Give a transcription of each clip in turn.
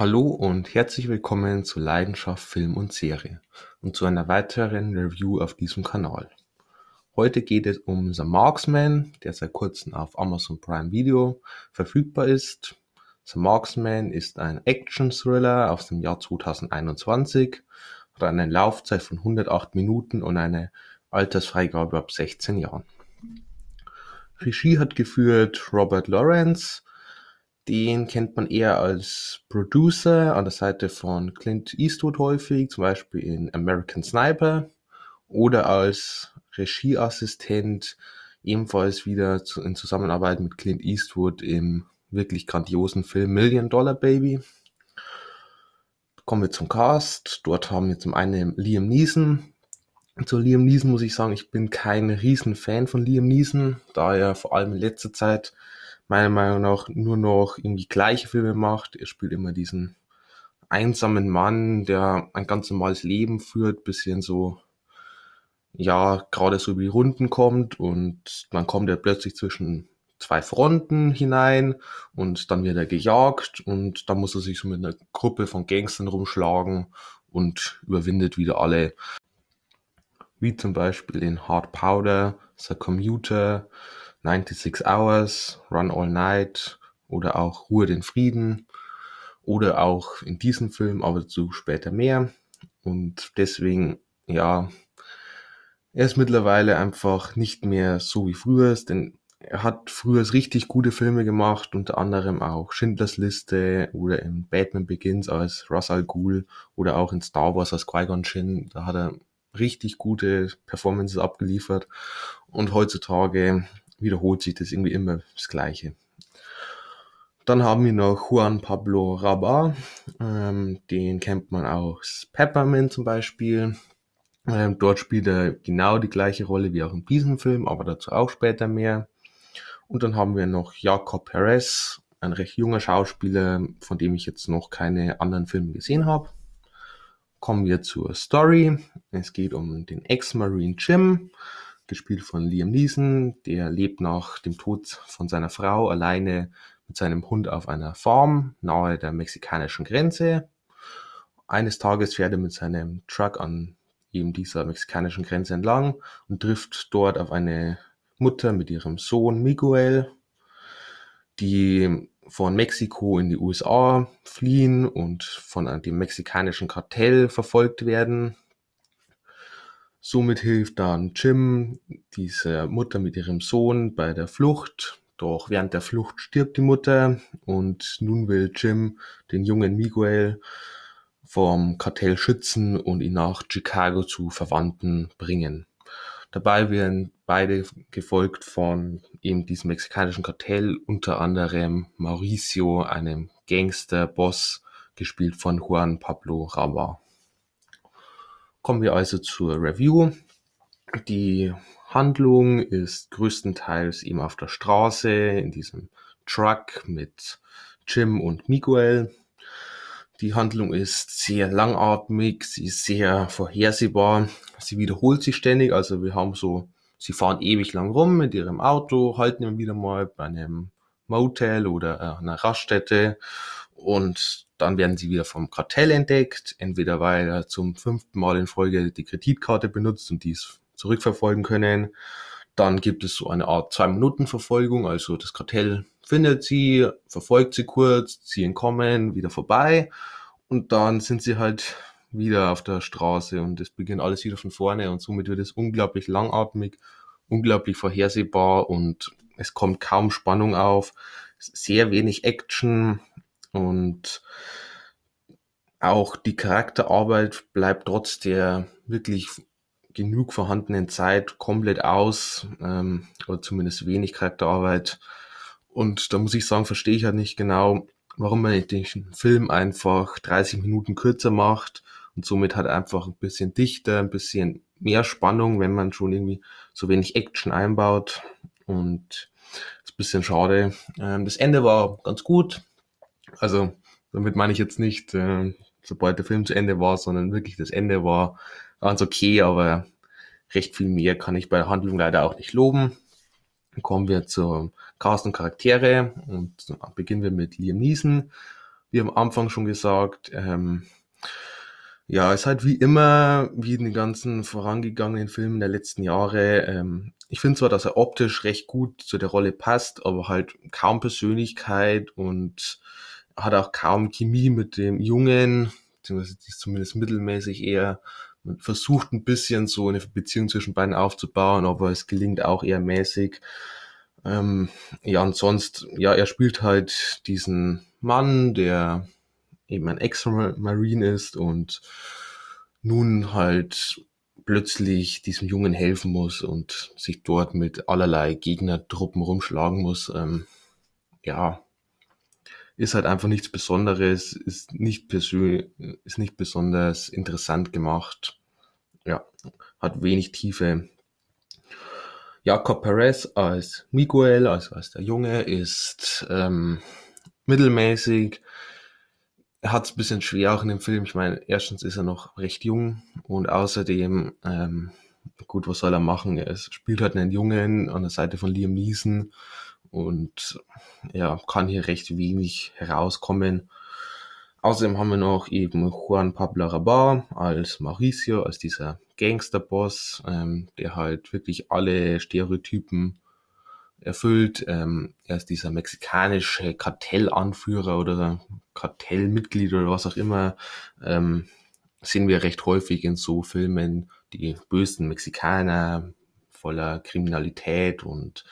Hallo und herzlich willkommen zu Leidenschaft Film und Serie und zu einer weiteren Review auf diesem Kanal. Heute geht es um The Marksman, der seit kurzem auf Amazon Prime Video verfügbar ist. The Marksman ist ein Action-Thriller aus dem Jahr 2021, hat eine Laufzeit von 108 Minuten und eine Altersfreigabe ab 16 Jahren. Regie hat geführt Robert Lawrence, den kennt man eher als Producer an der Seite von Clint Eastwood häufig, zum Beispiel in American Sniper oder als Regieassistent ebenfalls wieder in Zusammenarbeit mit Clint Eastwood im wirklich grandiosen Film Million Dollar Baby. Kommen wir zum Cast. Dort haben wir zum einen Liam Neeson. Zu Liam Neeson muss ich sagen, ich bin kein Riesenfan von Liam Neeson, da er vor allem in letzter Zeit meiner Meinung nach nur noch irgendwie gleiche Filme macht. Er spielt immer diesen einsamen Mann, der ein ganz normales Leben führt, bisschen so, ja, gerade so wie Runden kommt und dann kommt er plötzlich zwischen zwei Fronten hinein und dann wird er gejagt und dann muss er sich so mit einer Gruppe von Gangstern rumschlagen und überwindet wieder alle. Wie zum Beispiel in Hard Powder, The Commuter, 96 Hours, Run All Night oder auch Ruhe den Frieden oder auch in diesem Film, aber dazu später mehr. Und deswegen, ja, er ist mittlerweile einfach nicht mehr so wie früher, denn er hat früher richtig gute Filme gemacht, unter anderem auch Schindlers Liste oder in Batman Begins als Russell Al Ghul oder auch in Star Wars als Qui-Gon Jinn. Da hat er richtig gute Performances abgeliefert. Und heutzutage wiederholt sich das irgendwie immer das Gleiche. Dann haben wir noch Juan Pablo Rabat, ähm, den kennt man aus Peppermint zum Beispiel. Ähm, dort spielt er genau die gleiche Rolle wie auch in diesem Film, aber dazu auch später mehr. Und dann haben wir noch Jacob Perez, ein recht junger Schauspieler, von dem ich jetzt noch keine anderen Filme gesehen habe. Kommen wir zur Story. Es geht um den Ex-Marine Jim, gespielt von Liam Neeson. Der lebt nach dem Tod von seiner Frau alleine mit seinem Hund auf einer Farm nahe der mexikanischen Grenze. Eines Tages fährt er mit seinem Truck an eben dieser mexikanischen Grenze entlang und trifft dort auf eine Mutter mit ihrem Sohn Miguel, die von Mexiko in die USA fliehen und von dem mexikanischen Kartell verfolgt werden. Somit hilft dann Jim dieser Mutter mit ihrem Sohn bei der Flucht. Doch während der Flucht stirbt die Mutter und nun will Jim den jungen Miguel vom Kartell schützen und ihn nach Chicago zu Verwandten bringen. Dabei werden beide gefolgt von eben diesem mexikanischen Kartell, unter anderem Mauricio, einem Gangster-Boss, gespielt von Juan Pablo Raba. Kommen wir also zur Review. Die Handlung ist größtenteils eben auf der Straße, in diesem Truck mit Jim und Miguel. Die Handlung ist sehr langatmig, sie ist sehr vorhersehbar, sie wiederholt sich ständig, also wir haben so, sie fahren ewig lang rum mit ihrem Auto, halten wieder mal bei einem Motel oder einer Raststätte und dann werden sie wieder vom Kartell entdeckt, entweder weil er zum fünften Mal in Folge die Kreditkarte benutzt und dies zurückverfolgen können. Dann gibt es so eine Art Zwei-Minuten-Verfolgung, also das Kartell findet sie, verfolgt sie kurz, sie entkommen, wieder vorbei und dann sind sie halt wieder auf der Straße und es beginnt alles wieder von vorne und somit wird es unglaublich langatmig, unglaublich vorhersehbar und es kommt kaum Spannung auf, sehr wenig Action, und auch die Charakterarbeit bleibt trotz der wirklich genug vorhandenen Zeit komplett aus, ähm, oder zumindest wenig Charakterarbeit. Und da muss ich sagen, verstehe ich halt nicht genau, warum man den Film einfach 30 Minuten kürzer macht und somit halt einfach ein bisschen dichter, ein bisschen mehr Spannung, wenn man schon irgendwie so wenig Action einbaut. Und ist ein bisschen schade. Ähm, das Ende war ganz gut. Also damit meine ich jetzt nicht, äh, sobald der Film zu Ende war, sondern wirklich das Ende war ganz okay, aber recht viel mehr kann ich bei der Handlung leider auch nicht loben. Dann kommen wir zur Cast und Charaktere und beginnen wir mit Liam Neeson. wie am Anfang schon gesagt, ähm, ja, ist halt wie immer, wie in den ganzen vorangegangenen Filmen der letzten Jahre. Ähm, ich finde zwar, dass er optisch recht gut zu der Rolle passt, aber halt kaum Persönlichkeit und hat auch kaum Chemie mit dem Jungen, beziehungsweise die ist zumindest mittelmäßig eher. Man versucht ein bisschen so eine Beziehung zwischen beiden aufzubauen, aber es gelingt auch eher mäßig. Ähm, ja, und sonst, ja, er spielt halt diesen Mann, der eben ein Ex-Marine ist und nun halt plötzlich diesem Jungen helfen muss und sich dort mit allerlei Gegnertruppen rumschlagen muss. Ähm, ja, ist halt einfach nichts Besonderes, ist nicht persönlich, ist nicht besonders interessant gemacht. Ja, hat wenig Tiefe. Jakob Perez als Miguel, also als der Junge, ist ähm, mittelmäßig er hat es ein bisschen schwer auch in dem Film. Ich meine, erstens ist er noch recht jung und außerdem, ähm, gut, was soll er machen? Er spielt halt einen Jungen an der Seite von Liam Neeson und ja, kann hier recht wenig herauskommen. Außerdem haben wir noch eben Juan Pablo Rabar als Mauricio, als dieser Gangsterboss, ähm, der halt wirklich alle Stereotypen erfüllt. Ähm, er ist dieser mexikanische Kartellanführer oder Kartellmitglied oder was auch immer. Ähm, sehen wir recht häufig in so Filmen die bösen Mexikaner voller Kriminalität und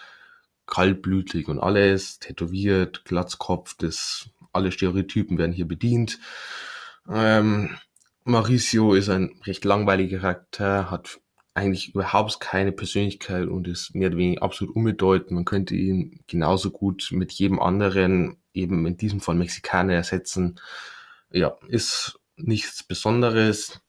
kaltblütig und alles, tätowiert, Glatzkopf, das, alle Stereotypen werden hier bedient. Ähm, Mauricio ist ein recht langweiliger Charakter, hat eigentlich überhaupt keine Persönlichkeit und ist mehr oder weniger absolut unbedeutend. Man könnte ihn genauso gut mit jedem anderen, eben in diesem Fall Mexikaner, ersetzen. Ja, ist nichts Besonderes.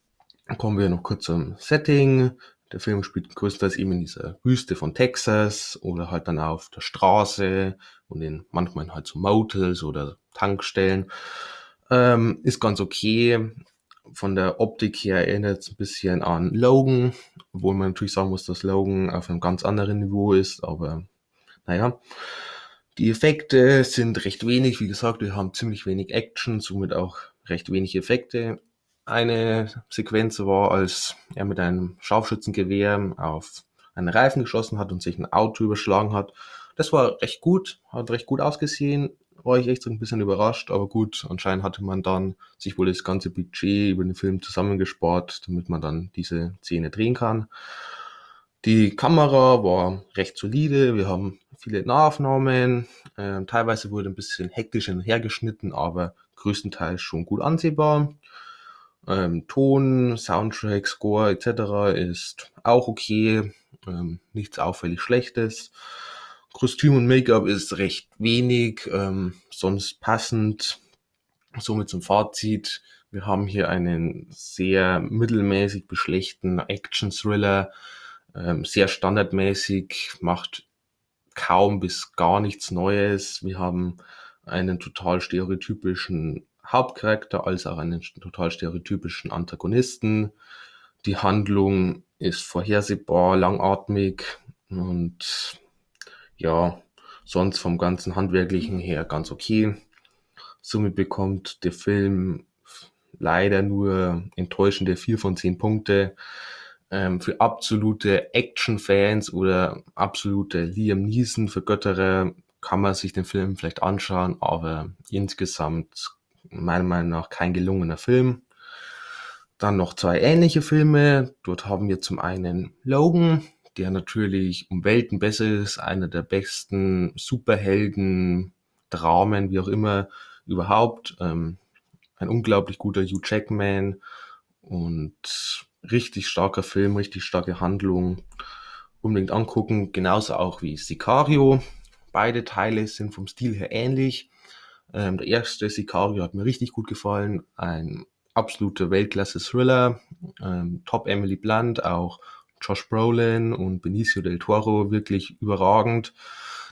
kommen wir noch kurz zum Setting. Der Film spielt größtenteils eben in dieser Wüste von Texas oder halt dann auf der Straße und in manchmal halt so Motels oder Tankstellen. Ähm, ist ganz okay von der Optik her erinnert es ein bisschen an Logan, obwohl man natürlich sagen muss, dass Logan auf einem ganz anderen Niveau ist, aber naja. Die Effekte sind recht wenig, wie gesagt, wir haben ziemlich wenig Action, somit auch recht wenig Effekte. Eine Sequenz war, als er mit einem Scharfschützengewehr auf einen Reifen geschossen hat und sich ein Auto überschlagen hat. Das war recht gut, hat recht gut ausgesehen, war ich echt so ein bisschen überrascht, aber gut, anscheinend hatte man dann sich wohl das ganze Budget über den Film zusammengespart, damit man dann diese Szene drehen kann. Die Kamera war recht solide, wir haben viele Nahaufnahmen, äh, teilweise wurde ein bisschen hektisch hinhergeschnitten, aber größtenteils schon gut ansehbar. Ähm, Ton, Soundtrack, Score etc. ist auch okay, ähm, nichts auffällig Schlechtes. Kostüm und Make-up ist recht wenig, ähm, sonst passend. Somit zum Fazit. Wir haben hier einen sehr mittelmäßig beschlechten Action-Thriller, ähm, sehr standardmäßig, macht kaum bis gar nichts Neues. Wir haben einen total stereotypischen Hauptcharakter als auch einen total stereotypischen Antagonisten. Die Handlung ist vorhersehbar, langatmig und ja, sonst vom ganzen Handwerklichen her ganz okay. Somit bekommt der Film leider nur enttäuschende vier von zehn Punkte. Ähm, für absolute Action-Fans oder absolute Liam Neeson-Vergötterer kann man sich den Film vielleicht anschauen, aber insgesamt meiner Meinung nach kein gelungener Film. Dann noch zwei ähnliche Filme. Dort haben wir zum einen Logan, der natürlich um Welten besser ist, einer der besten Superhelden, Dramen, wie auch immer, überhaupt. Ähm, ein unglaublich guter Hugh Jackman und richtig starker Film, richtig starke Handlung. Unbedingt angucken, genauso auch wie Sicario. Beide Teile sind vom Stil her ähnlich. Ähm, der erste Sicario hat mir richtig gut gefallen. Ein absoluter Weltklasse-Thriller. Ähm, Top Emily Blunt, auch Josh Brolin und Benicio del Toro wirklich überragend.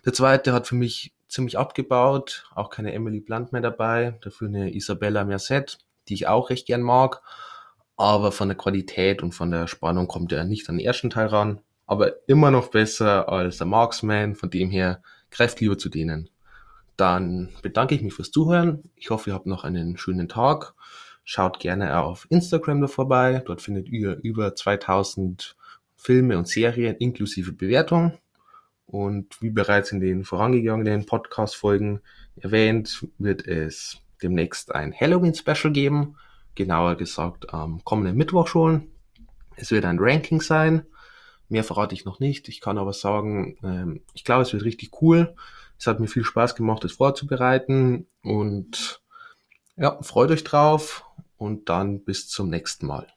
Der zweite hat für mich ziemlich abgebaut, auch keine Emily Blunt mehr dabei, dafür eine Isabella Merced, die ich auch recht gern mag. Aber von der Qualität und von der Spannung kommt er nicht an den ersten Teil ran. Aber immer noch besser als der Marksman, von dem her greift lieber zu denen. Dann bedanke ich mich fürs Zuhören. Ich hoffe, ihr habt noch einen schönen Tag. Schaut gerne auf Instagram da vorbei. Dort findet ihr über 2000 Filme und Serien inklusive Bewertung. Und wie bereits in den vorangegangenen Podcast-Folgen erwähnt, wird es demnächst ein Halloween-Special geben. Genauer gesagt am kommenden Mittwoch schon. Es wird ein Ranking sein. Mehr verrate ich noch nicht. Ich kann aber sagen, ähm, ich glaube, es wird richtig cool. Es hat mir viel Spaß gemacht, es vorzubereiten. Und ja, freut euch drauf und dann bis zum nächsten Mal.